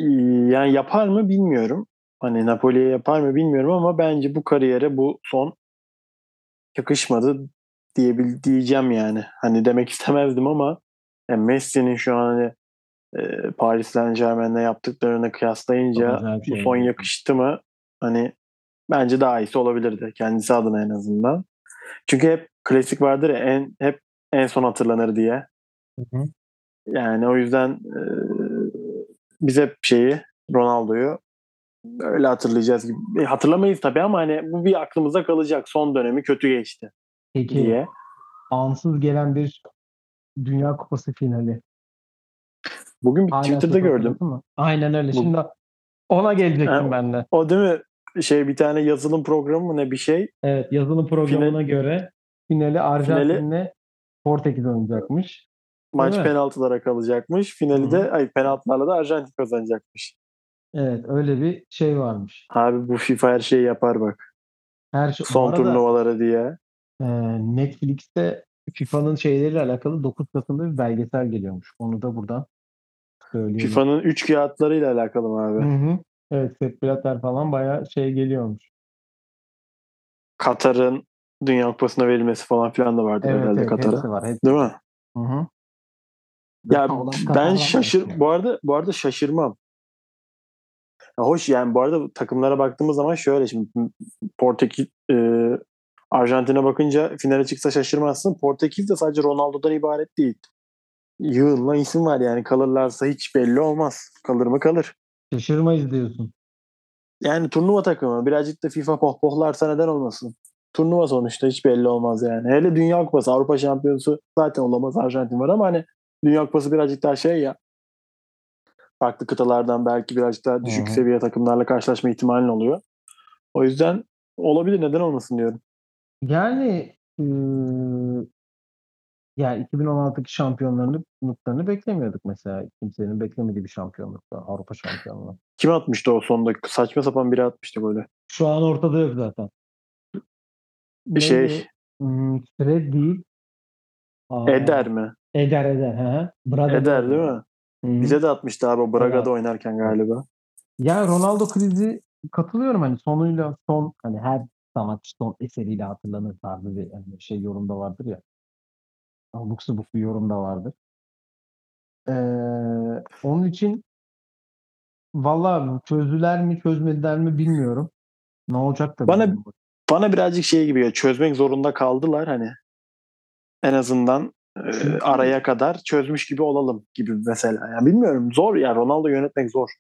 Yani yapar mı bilmiyorum. Hani Napoli'ye yapar mı bilmiyorum ama bence bu kariyere bu son yakışmadı diyebil diyeceğim yani. Hani demek <laughs> istemezdim ama yani Messi'nin şu an hani e, Paris Saint Germain'le yaptıklarını kıyaslayınca bu şey. son yakıştı mı? Hani bence daha iyisi olabilirdi kendisi adına en azından. Çünkü hep klasik vardır ya en hep en son hatırlanır diye. Hı hı. Yani o yüzden e, biz hep şeyi Ronaldo'yu öyle hatırlayacağız gibi. E, hatırlamayız tabii ama hani bu bir aklımıza kalacak. Son dönemi kötü geçti Peki diye. ansız gelen bir Dünya Kupası finali. Bugün bir Hala Twitter'da gördüm. mı? Aynen öyle. Bu- Şimdi ona gelecektim Ha, ben de. O değil mi? Şey bir tane yazılım programı mı ne bir şey. Evet yazılı programına göre finali Arjantin'le Portekiz oynayacakmış. Maç Değil mi? penaltılara kalacakmış. Finali de ay penaltılarla da Arjantin kazanacakmış. Evet öyle bir şey varmış. Abi bu FIFA her şeyi yapar bak. Her şey, Son arada, turnuvaları diye. e, Netflix'te FIFA'nın şeyleriyle alakalı 9 Kasım'da bir belgesel geliyormuş. Onu da buradan söyleyelim. FIFA'nın üç kağıtlarıyla alakalı mı abi? Hı hı. Evet Sepp Blatter falan bayağı şey geliyormuş. Katar'ın Dünya Kupası'na verilmesi falan filan da vardı Evet, herhalde evet Katar'a. hepsi var. Hepsi. Değil mi? Hı hı. Ya <laughs> ben şaşır bu arada bu arada şaşırmam. Ya hoş yani bu arada takımlara baktığımız zaman şöyle şimdi Portekiz e, Arjantin'e bakınca finale çıksa şaşırmazsın. Portekiz de sadece Ronaldo'dan ibaret değil. Yığınla isim var yani kalırlarsa hiç belli olmaz. Kalır mı kalır. Şaşırmayız diyorsun. Yani turnuva takımı birazcık da FIFA pohpohlarsa neden olmasın. Turnuva sonuçta hiç belli olmaz yani. Hele Dünya Kupası, Avrupa Şampiyonası zaten olamaz Arjantin var ama hani Dünya Kupası birazcık daha şey ya farklı kıtalardan belki birazcık daha düşük Hı hı. seviye takımlarla karşılaşma ihtimalin oluyor. O yüzden olabilir neden olmasın diyorum. Yani ıı, yani 2016'daki şampiyonlarını mutlarını beklemiyorduk mesela. Kimsenin beklemediği bir şampiyonlukta. Avrupa şampiyonluğu. Kim atmıştı o sonda? Saçma sapan biri atmıştı golü. Şu an ortada yok zaten. Bir şey Neydi? Hmm, Fred değil. Aa, Eder mi? Eder Eder. Hı. Braga'da Eder değil mi? Bize de atmıştı abi o Braga'da Evet. oynarken galiba. Ya Ronaldo krizi katılıyorum hani sonuyla son hani her sanatçı son eseriyle hatırlanır tarzı bir hani şey yorumda vardır ya. Abuk subuk bir yorum da vardır. Ee, onun için vallahi çözdüler mi çözmediler mi bilmiyorum. Ne olacak da Bana- bana birazcık şey gibi ya çözmek zorunda kaldılar hani en azından e, araya kadar çözmüş gibi olalım gibi mesela. Yani bilmiyorum zor ya Ronaldo yönetmek zor.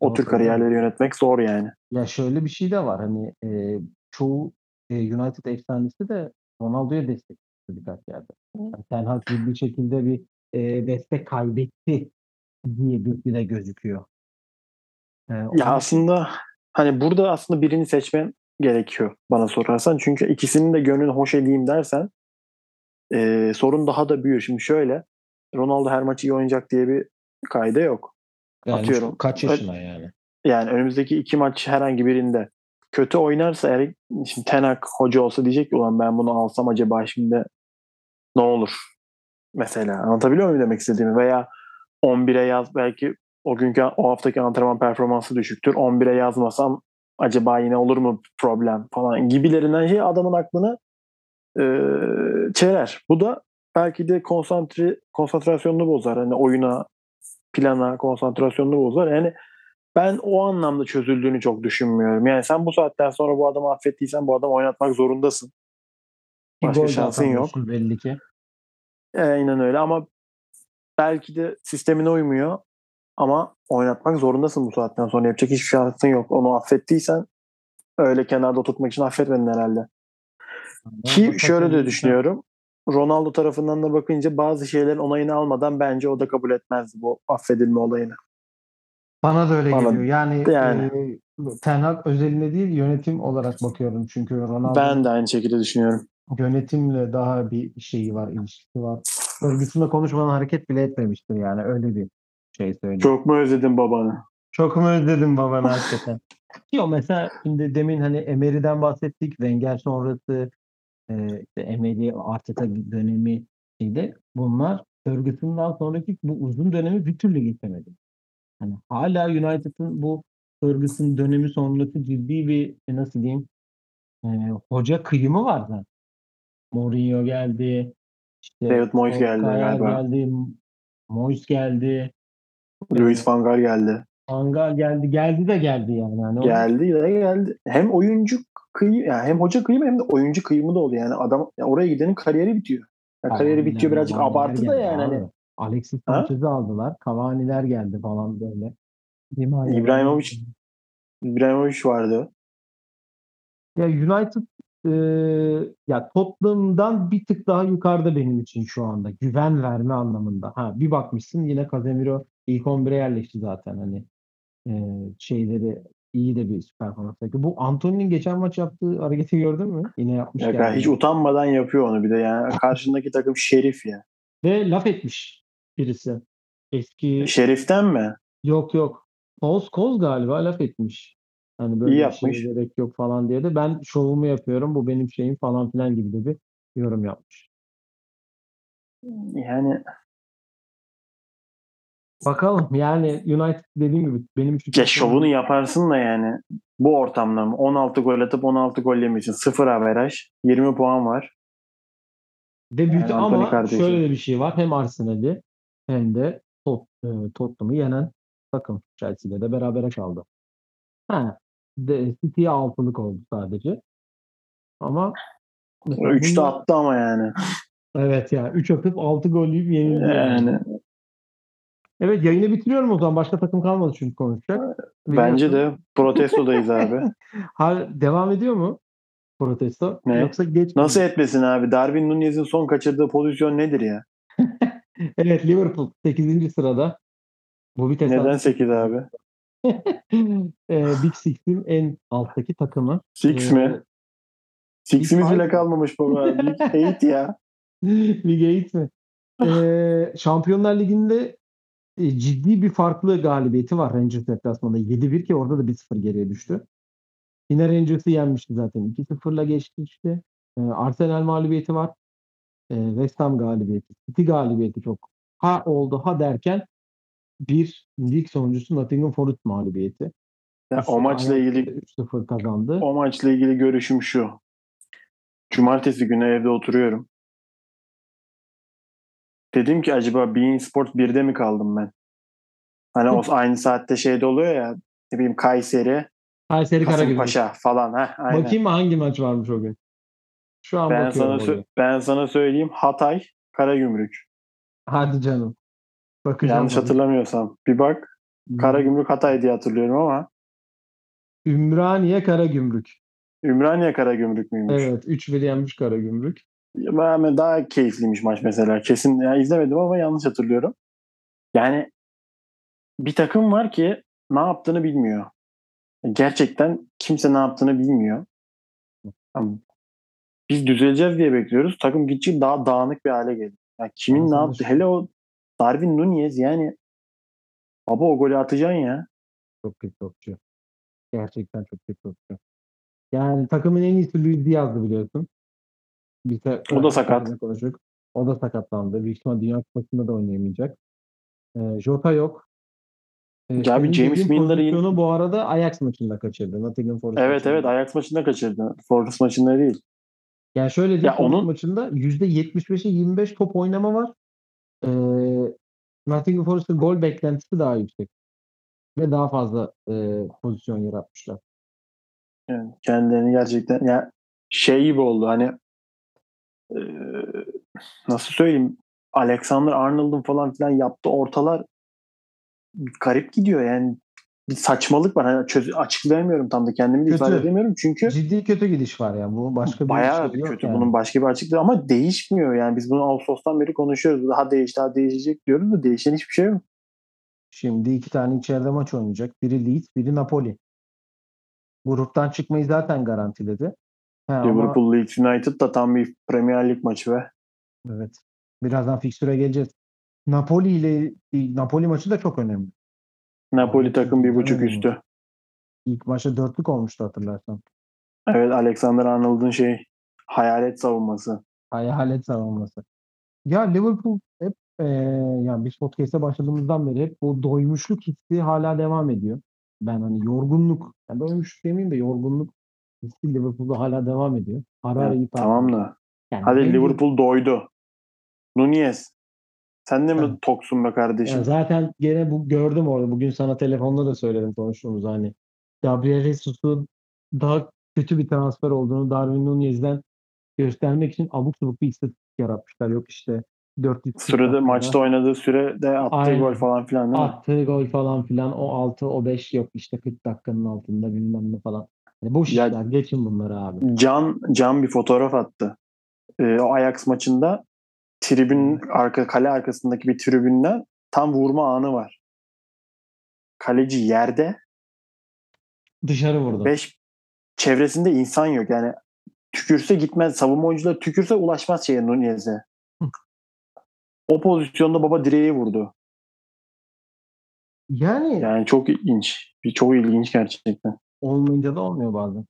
O Zor tür kariyerleri yönetmek zor yani. Ya şöyle bir şey de var hani e, çoğu e, United efsanesi de Ronaldo'ya destek birkaç yerde. Yani Ten Hag bir şekilde bir e, destek kaybetti diye bir, de gözüküyor. E, Ya için- aslında hani burada aslında birini seçmen gerekiyor bana sorarsan. Çünkü ikisinin de gönlünü hoş edeyim dersen e, sorun daha da büyür. Şimdi şöyle Ronaldo her maçı iyi oynayacak diye bir kaide yok. yani atıyorum. Kaç yaşına yani? Yani önümüzdeki iki maç herhangi birinde kötü oynarsa eğer şimdi Ten Hag hoca olsa diyecek ki ulan ben bunu alsam acaba şimdi ne olur? Mesela anlatabiliyor muyum demek istediğimi? Veya 11'e yaz belki o günkü o haftaki antrenman performansı düşüktür. 11'e yazmasam acaba yine olur mu problem falan gibilerinden şey adamın aklını çeler. Bu da belki de konsantre konsantrasyonunu bozar. Hani oyuna, plana, konsantrasyonunu bozar. Yani ben o anlamda çözüldüğünü çok düşünmüyorum. Yani sen bu saatten sonra bu adamı affettiysen bu adamı oynatmak zorundasın. Başka gol şansın yok. belli ki. Aynen öyle ama belki de sistemine uymuyor ama oynatmak zorundasın bu saatten sonra. Yapacak hiçbir şansın yok. Onu affettiysen öyle kenarda oturtmak için affetmedin herhalde. Ki şöyle de düşünüyorum. Ronaldo tarafından da bakınca bazı şeylerin onayını almadan bence o da kabul etmezdi bu affedilme olayını. Bana da öyle Bana- geliyor. Yani, yani. e, Ten Hag özelinde değil yönetim olarak bakıyorum. Çünkü Ronaldo Ben de aynı şekilde düşünüyorum. yönetimle daha bir şeyi var, ilişkisi var. Örgütünde konuşmadan hareket bile etmemiştir yani. Öyle bir şey söyleyeyim. Çok, Çok mu özledin babanı? mu özledim babanı hakikaten? <laughs> Yok mesela şimdi demin hani Emery'den bahsettik. Wenger sonrası e, işte Emery, Arteta dönemi şeyde bunlar Ferguson'dan sonraki bu uzun dönemi bir türlü geçemedi. Hani hala United'ın bu Ferguson dönemi sonrası ciddi bir e, nasıl diyeyim e, hoca kıyımı var zaten. Mourinho geldi. İşte David Moyes geldi galiba. geldi. Moyes geldi. Luis van Gaal geldi. Angal geldi. Geldi de geldi yani. O- Geldi de geldi. Hem oyuncu kıyı yani hem hoca kıyımı hem de oyuncu kıyımı da oluyor. Yani adam ya oraya gidenin kariyeri bitiyor. Ya kariyeri bitiyor birazcık abartı da yani. abi. Hani Alexis? Sanchez'i aldılar. Cavani'ler geldi falan böyle. İbrahimovic. İbrahimovic vardı. Ya United e, ya Tottenham'dan bir tık daha yukarıda benim için şu anda. Güven verme anlamında. Ha bir bakmışsın yine Casemiro ilk 11'e yerleşti zaten hani e, şeyleri iyi de bir performans. Peki bu Antony'nin geçen maç yaptığı hareketi gördün mü? Yine yapmış Ya hiç utanmadan yapıyor onu bir de yani. <laughs> Karşındaki takım şerif ya. Ve laf etmiş birisi. Eski Şerif'ten mi? Yok yok. Koz Koz galiba laf etmiş. Hani böyle İyi yapmış. gerek yok falan diye de ben şovumu yapıyorum bu benim şeyim falan filan gibi de bir yorum yapmış. Yani Bakalım yani United dediğim gibi benim için ya şovunu yaparsın da yani bu ortamda mı? 16 gol atıp 16 gol yemişsin. 0 averaj. 20 puan var. büyük Yani ama kardeşim. şöyle de bir şey var hem Arsenal'i hem de Tot, e, Tottenham'ı yenen takım Chelsea'de de berabere kaldı. Ha, de, City'ye altılık oldu sadece. Ama mesela 3'te bunlar- attı ama yani. Evet ya 3 atıp 6 gol yiyip yenildi. yani. Yani Evet yayını bitiriyorum o zaman. Başka takım kalmadı çünkü konuşacak. bence de protestodayız abi. <laughs> Ha, devam ediyor mu protesto? Ne? Yoksa geç? Nasıl etmesin abi? Darwin Nunez'in son kaçırdığı pozisyon nedir ya? <laughs> Evet Liverpool 8. sırada. Bu bir Neden tesadüf. 8 abi? <laughs> Ee, Big Six'in en alttaki takımı. 6 Ee, mi? Six'imiz bile kalmamış baba. Big 8 ya. Big Eight mi? Ee, Şampiyonlar Ligi'nde e, ciddi bir farklı galibiyeti var Rangers deplasmanında. 7-1 ki orada da 1-0 geriye düştü. Yine Rangers'ı yenmişti zaten. 2-0'la geçti işte. Arsenal mağlubiyeti var. Ee, West Ham galibiyeti. City galibiyeti çok. Ha oldu ha derken bir lig sonuncusu Nottingham Forest mağlubiyeti. Ya, Üç- o maçla ilgili 3-0 kazandı. o maçla ilgili görüşüm şu. Cumartesi günü evde oturuyorum. Dedim ki acaba Bein Sport 1'de mi kaldım ben? Hani o aynı saatte şeyde oluyor ya ne bileyim Kayseri, Kayseri. Kasımpaşa falan. ha aynen. Bakayım mı hangi maç varmış o gün? Şu an ben sana oraya. ben sana söyleyeyim Hatay, Karagümrük. Hadi canım. Bakacağım. Yanlış tabii. hatırlamıyorsam. Bir bak Karagümrük Hatay diye hatırlıyorum ama Ümraniye Karagümrük. Ümraniye Karagümrük müymüş? Evet 3-1 yenmiş Karagümrük. Ama daha keyifliymiş maç mesela. Kesin yani izlemedim ama yanlış hatırlıyorum. Yani bir takım var ki ne yaptığını bilmiyor. Gerçekten kimse ne yaptığını bilmiyor. Yani Biz düzeleceğiz diye bekliyoruz. Takım gitçi daha dağınık bir hale geliyor. Yani kimin ne yaptı? Hele o Darwin Nunez yani baba o golü atacaksın ya. Çok kötü topçu. Gerçekten çok kötü topçu. Yani takımın en iyisi Luis Diaz'dı biliyorsun. Bir de, O da sakat. Konuştuk. O da sakatlandı. Büyük ihtimal Dünya Kupası'nda da oynayamayacak. Ee, Jota yok. Ee, Ya abi James yine- pozisyonu bu arada Ajax maçında kaçırdı. Nottingham Forest Evet maçında. evet Ajax maçında kaçırdı. Forest maçında değil. Yani şöyle diyeyim, Ya onun- maçında %75'e 25 top oynama var. Ee, Nottingham Forest'ın gol beklentisi daha yüksek. ve daha fazla e, pozisyon yaratmışlar. Yani kendilerini gerçekten ya şey gibi oldu hani e, nasıl söyleyeyim Alexander Arnold'un falan filan yaptığı ortalar garip gidiyor yani bir saçmalık var. Hani çöz, açıklayamıyorum tam da kendimi Kötü. ifade edemiyorum çünkü Ciddi kötü gidiş var ya. Bu başka bir bayağı şey yok kötü. yani. Bunun başka bir açıklığı ama değişmiyor yani. Biz bunu Ağustos'tan beri konuşuyoruz. Daha değiş, daha değişecek diyoruz da değişen hiçbir şey yok. Şimdi iki tane içeride maç oynayacak. Biri Leeds, biri Napoli. Gruptan çıkmayı zaten garantiledi. Liverpool Leeds United da tam bir Premier Lig maçı ve evet. Birazdan fikstüre geleceğiz. Napoli ile Napoli maçı da çok önemli. Napoli takım bir buçuk önemli. üstü. İlk maçta dörtlük olmuştu hatırlarsan. Evet Alexander Arnold'un şey hayalet savunması. Hayalet savunması. Ya Liverpool hep eee yani biz podcast'e başladığımızdan beri hep bu doymuşluk hissi hala devam ediyor. Ben hani yorgunluk, yani doymuşluk demeyeyim de yorgunluk hissi Liverpool'da hala devam ediyor. Ara ara iyi tamam da. Yani Hadi Liverpool doydu. Nunez. Sen de mi Evet. toksun be kardeşim? Ya zaten gene bu gördüm orada. Bugün sana telefonda da söyledim konuştuğumuz hani. Gabriel Jesus'un daha kötü bir transfer olduğunu Darwin Nunez'den göstermek için abuk sabuk bir istatistik yaratmışlar. Yok işte 400 Sürede maçta oynadığı sürede attığı Aynen. gol falan filan değil mi? attığı gol falan filan o 6 o 5 yok işte 40 dakikanın altında bilmem ne falan. Yani boş Ya- işler. Geçin bunları abi. Can Can bir fotoğraf attı. Ee, o Ajax maçında tribün arka kale arkasındaki bir tribünden tam vurma anı var. Kaleci yerde Dışarı vurdu. 5 çevresinde insan yok. Yani tükürse gitmez. Savunma oyuncuları tükürse ulaşmaz şeye Nunez'e. O pozisyonda baba direğe vurdu. Yani Yani çok ilginç. Bir çok ilginç gerçekten. Olmayınca da olmuyor bazen.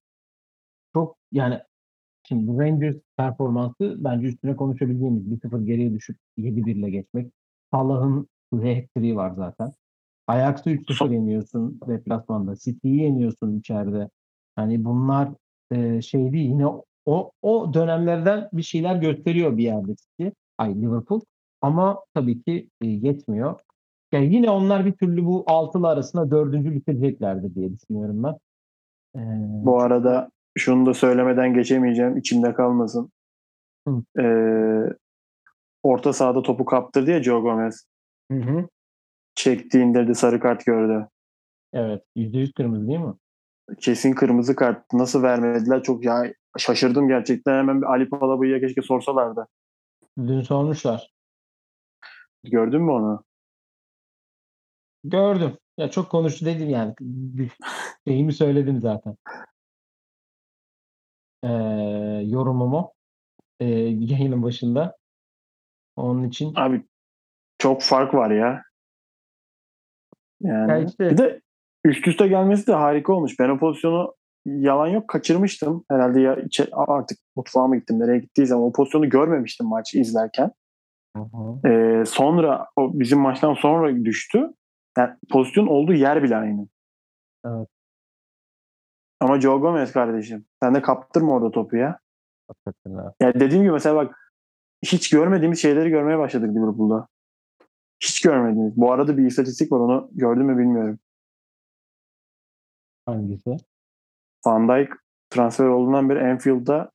Çok yani şimdi Rangers performansı bence üstüne konuşabileceğimiz 1-0 geriye düşüp 7-1 ile geçmek. Salah'ın hat-trick'i var zaten. Ajax'ı 3-0 yeniyorsun deplasmanda. City'yi yeniyorsun içeride. Hani bunlar e, şey değil yine o, o dönemlerden bir şeyler gösteriyor bir yerde City. Ay Liverpool. Ama tabii ki e, yetmiyor. Yani yine onlar bir türlü bu altılı arasında dördüncü bitireceklerdi diye düşünüyorum ben. E, Bu arada şunu da söylemeden geçemeyeceğim. içimde kalmasın. Hı. Ee, orta sahada topu kaptırdı ya Joe Gomez. Hı hı. Çekti indirdi sarı kart gördü. Evet. %100 kırmızı değil mi? Kesin kırmızı kart. Nasıl vermediler? Çok ya şaşırdım gerçekten. Hemen bir Ali Palabıyık'a keşke sorsalardı. Dün sormuşlar. Gördün mü onu? Gördüm. Ya çok konuştu dedim yani. Şeyimi söyledim zaten. Ee, yorumumu ee, <laughs> yayının başında. Onun için Abi çok fark var ya. Yani Ya işte- bir de üst üste gelmesi de harika olmuş. Ben o pozisyonu yalan yok kaçırmıştım. Herhalde ya içe- artık mutfağa mı gittim nereye gittiysem o pozisyonu görmemiştim maçı izlerken. Hı hı. Ee, sonra o bizim maçtan sonra düştü. Yani pozisyon olduğu yer bile aynı. Evet. Ama Joe Gomez kardeşim. Sen de kaptırma orada topu ya. hakikaten ha. Yani dediğim gibi mesela bak hiç görmediğimiz şeyleri görmeye başladık Liverpool'da. Hiç görmediğimiz. Bu arada bir istatistik var onu gördün mü bilmiyorum. Hangisi? Van Dijk transfer olduğundan beri Anfield'da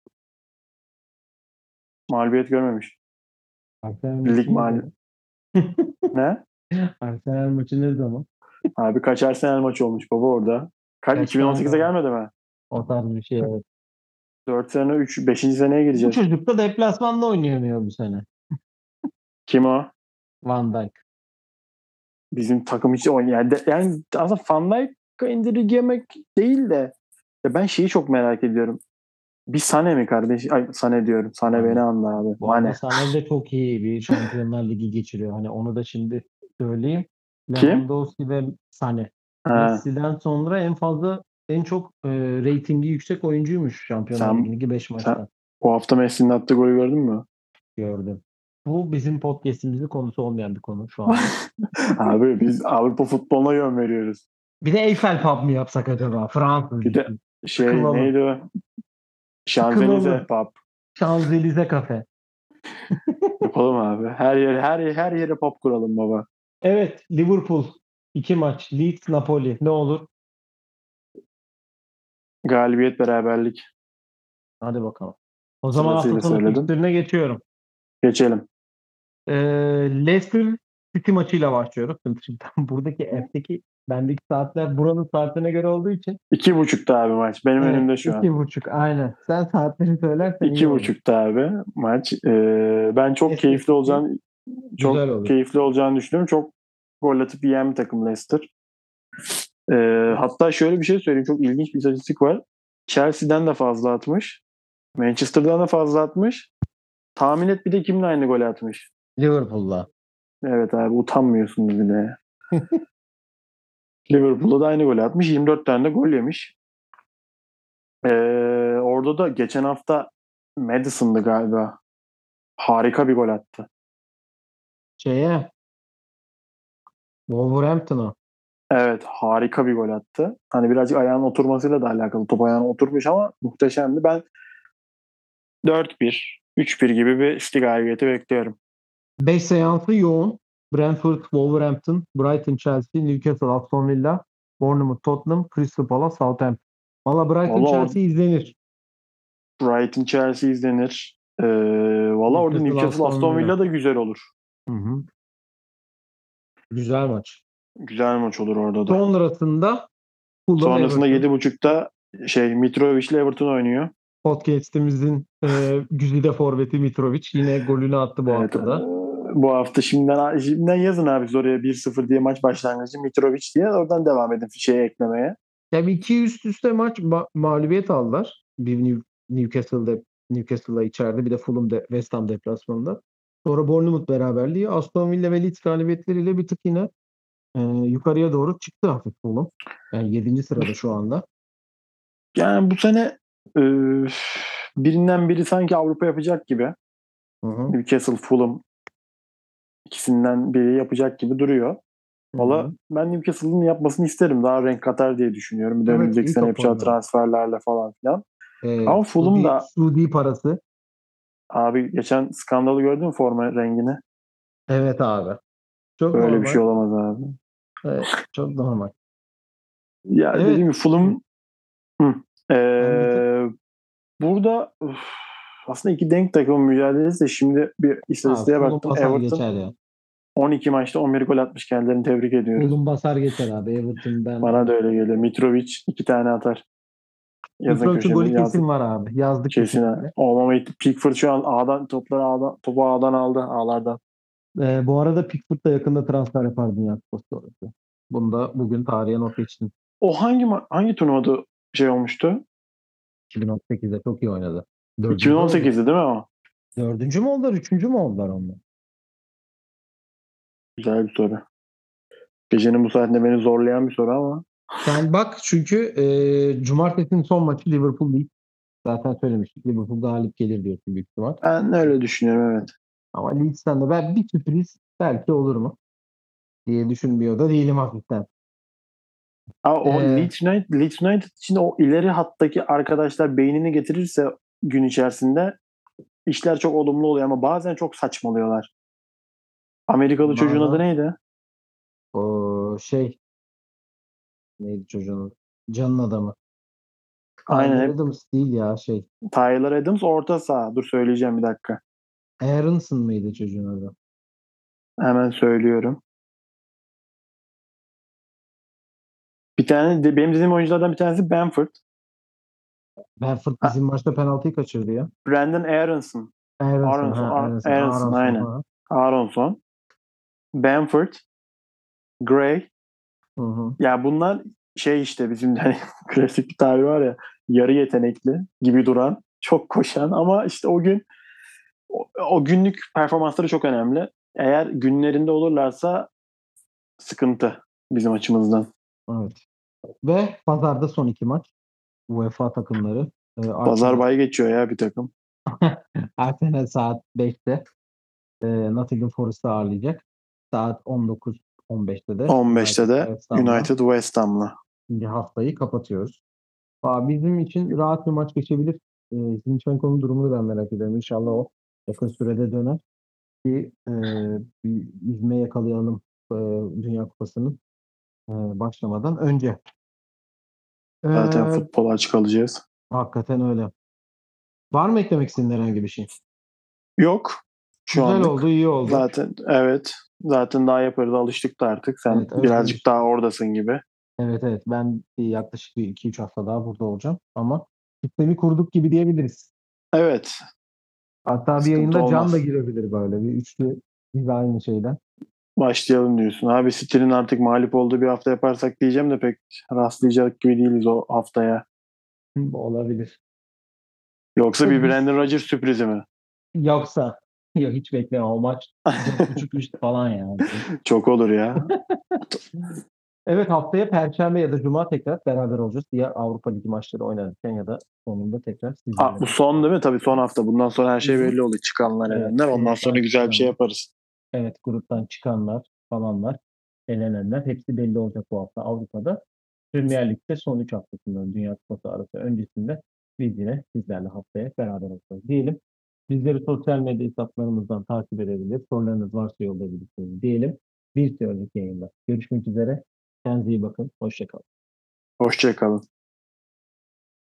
mağlubiyet görmemiş. Lig maçı ne? <laughs> Arsenal maçı ne zaman? Abi kaç Arsenal maçı olmuş baba orada. Kaç, Kaç 2018'e tane? gelmedi mi? O tarz bir şey evet. 4 sene 3 5. seneye Bu gireceğiz. çocuk da deplasmanda oynayamıyor bu sene. Kim o? Van Dijk. Bizim takım hiç oynuyor. Yani, yani aslında Van Dijk'ı indirgemek değil de ya ben şeyi çok merak ediyorum. Bir Sane mi kardeş? Ay Sane diyorum. Sane beni anla abi. Bu Mane. Sané de çok iyi bir Şampiyonlar Ligi geçiriyor. Hani onu da şimdi söyleyeyim. Lewandowski ve Sané. Ha, Messi'den sonra en fazla en çok e, reytingi yüksek oyuncuymuş Şampiyonlar Sen- Ligi 5 maçta. bu hafta Messi'nin attığı golü gördün mü? Gördüm. Bu bizim podcast'imizin konusu olmayan bir konu şu an. <laughs> Abi biz Avrupa futboluna yön veriyoruz. bir de Eiffel Pub mı yapsak acaba? Fransız. Bir de- Şey Sıkılalım. neydi o? Şanzelize pub. Şanzelize kafe. Yapalım abi. Her yere her her yere pub kuralım baba. Evet Liverpool iki maç. Leeds Napoli. Ne olur? Galibiyet beraberlik. Hadi bakalım. O zaman hafta sonu geçiyorum. Geçelim. Ee, Leicester City maçıyla başlıyoruz. Şimdi <laughs> buradaki F'teki bendeki saatler buranın saatine göre olduğu için. İki buçukta abi maç. Benim Evet, önümde şu an. iki buçuk aynen. Sen saatleri söylersen İki buçukta abi maç. Ee, ben çok Leicester keyifli olacağını çok keyifli olacağını düşünüyorum. Çok gol atıp yiyen bir takım Leicester. Ee, hatta şöyle bir şey söyleyeyim. Çok ilginç bir istatistik var. Chelsea'den de fazla atmış. Manchester'dan da fazla atmış. Tahmin et bir de kimle aynı gol atmış. Liverpool'la. Evet abi utanmıyorsunuz bir de. Liverpool'da da aynı gol atmış. 24 tane de gol yemiş. Ee, orada da geçen hafta Madison'dı galiba. Harika bir gol attı. Şeye Wolverhampton'a. Evet harika bir gol attı. Hani birazcık ayağının oturmasıyla da alakalı. Top ayağına oturmuş ama muhteşemdi. Ben 4-1, 3-1 gibi bir işte galibiyeti bekliyorum. 5 seansı yoğun. Brentford, Wolverhampton, Brighton, Chelsea, Newcastle, Aston Villa, Bournemouth, Tottenham, Crystal Palace, Southampton. Valla Brighton, Vallahi- Chelsea izlenir. Brighton Chelsea izlenir. Ee, Valla orada Newcastle, Aston. Villa da güzel olur. Hı hı. Güzel maç. Güzel maç olur orada da. Sonrasında Fulham, Sonrasında Everton. 7.30'da şey Mitrovic ile Everton oynuyor. Podcast'imizin e, güzide forveti Mitrovic yine golünü attı bu Evet, haftada. e, bu hafta şimdiden şimdiden yazın abi oraya 1-0 diye maç başlangıcı Mitrovic diye oradan devam edin şeye eklemeye. Ya bir iki üst üste maç ma- mağlubiyet aldılar. Bir New- Newcastle'da Newcastle'la içeride bir de Fulham de, West Ham deplasmanında. Sonra Bournemouth beraberliği Aston Villa ve Leeds galibiyetleriyle bir tık yine e, yukarıya doğru çıktı hafif Fulham. Yani 7. sırada şu anda. Yani bu sene e, birinden biri sanki Avrupa yapacak gibi. Hı hı. Newcastle, Fulham ikisinden biri yapacak gibi duruyor. Valla ben Newcastle'ın yapmasını isterim. Daha renk katar diye düşünüyorum. Bir de Evet, önümüzdeki sene yapacağı transferlerle falan filan. E, Ama Fulham Suudi- da- Suudi parası. Abi geçen skandalı gördün mü forma rengini? Evet abi. Çok Böyle normal. bir şey olamaz abi. Evet, çok normal. Ya Evet. dediğim gibi Fulham Hı. Ee, burada üf, aslında iki denk takım mücadelesi de şimdi bir istatistiğe baktım. Everton geçer ya. 12 maçta 11 gol atmış kendilerini tebrik ediyoruz. Fulham basar geçer abi. Everton'dan. Bana da öyle geliyor. Mitrovic iki tane atar. Yazın köşede golü yazdık. kesin var abi. Yazdık Kesin. kesinlikle. Olmama Pickford şu an A'dan topları A'dan, topu A'dan aldı A'lardan. Ee, bu arada Pickford da yakında transfer yapar Dünya Kupası sonrası. Bunu da bugün tarihe not geçtim. O hangi hangi turnuvada şey olmuştu? 2018'de çok iyi oynadı. Dördüncü mü oldu? 2018'de değil mi o? Dördüncü mü oldular? Üçüncü mü oldular onlar? Güzel bir soru. Gecenin bu saatinde beni zorlayan bir soru ama Sen bak çünkü e, Cumartesi'nin son maçı Liverpool Leeds. Zaten söylemiştik. Liverpool galip gelir diyorsun büyük ihtimal. ben öyle düşünüyorum evet. Ama Leeds'ten de ben bir sürpriz belki olur mu? diye düşünmüyor da değilim hafiften. Ama o Ee, Leeds United, Leeds United için o ileri hattaki arkadaşlar beynini getirirse gün içerisinde işler çok olumlu oluyor ama bazen çok saçmalıyorlar. Amerikalı çocuğun Bazen- adı neydi? O şey neydi çocuğun? Canın adamı. Aynen. Tyler Adams değil ya şey. Tyler Adams orta saha. Dur söyleyeceğim bir dakika. Aronson mıydı çocuğun adı? Hemen söylüyorum. Bir tane de, benim dediğim oyunculardan bir tanesi Bamford. Benford Ha. bizim maçta penaltıyı kaçırdı ya. Brandon Aronson. Aronson, Aronson, ha, Ar- Aronson, Aronson, Aronson, aynen. ha. Aronson. Bamford. Gray. Hı hı. Ya bunlar şey işte bizim hani <laughs> klasik bir tabir var ya yarı yetenekli gibi duran, çok koşan ama işte o gün o, o günlük performansları çok önemli. Eğer günlerinde olurlarsa sıkıntı bizim açımızdan. Evet. Ve pazarda son iki maç. UEFA takımları. Ee, Pazar Arsenal- bay geçiyor ya bir takım. <laughs> Arsenal saat 5'te e, Nottingham Forest'ı ağırlayacak. Saat 19-15'te de 15'te de West United West Ham'la. Şimdi haftayı kapatıyoruz. Aa, bizim için rahat bir maç geçebilir. E, Zinchenko'nun durumunu ben merak ediyorum. İnşallah o yakın sürede döner. Ki e, bir izme yakalayalım e, Dünya Kupası'nın. e, başlamadan önce. Zaten Ee, futbola aç kalacağız. hakikaten öyle. Var mı eklemek istediğin herhangi bir şey? Yok. Şu Güzel anlık. oldu, iyi oldu. Zaten evet. Zaten daha yaparız. Alıştık da artık. Sen Evet, birazcık daha oradasın gibi. Evet evet ben yaklaşık bir 2-3 hafta daha burada olacağım ama sistemi kurduk gibi diyebiliriz. Evet. Hatta bir yayında Can olmaz. da girebilir böyle bir üçlü biz aynı şeyden. Başlayalım diyorsun. Abi City'nin artık mağlup olduğu bir hafta yaparsak diyeceğim de pek rastlayacak gibi değiliz o haftaya. Olabilir. Yoksa bir Brandon Rodgers sürprizi mi? Yoksa <laughs> yok hiç bekleme o maç 4.5 <laughs> üst falan yani. Çok olur ya. <laughs> Evet haftaya Perşembe ya da Cuma tekrar beraber olacağız. Diğer Avrupa Ligi maçları oynanırken ya da sonunda tekrar sizlerle. Aa, bu son değil mi? Tabii son hafta. Bundan sonra her şey belli olur. Çıkanlar Evet, elenler. Ondan sonra güzel bir şey yaparız. Evet gruptan çıkanlar falanlar, elenenler hepsi belli olacak bu hafta Avrupa'da. Premier Lig'de son 3 haftasından Dünya Kupası arası öncesinde biz yine sizlerle haftaya beraber olacağız diyelim. Bizleri sosyal medya hesaplarımızdan takip edebilir. Sorularınız varsa yollayabilirsiniz diyelim. Bir sonraki yayında görüşmek üzere. Kendinize iyi bakın. Hoşçakalın. Hoşçakalın.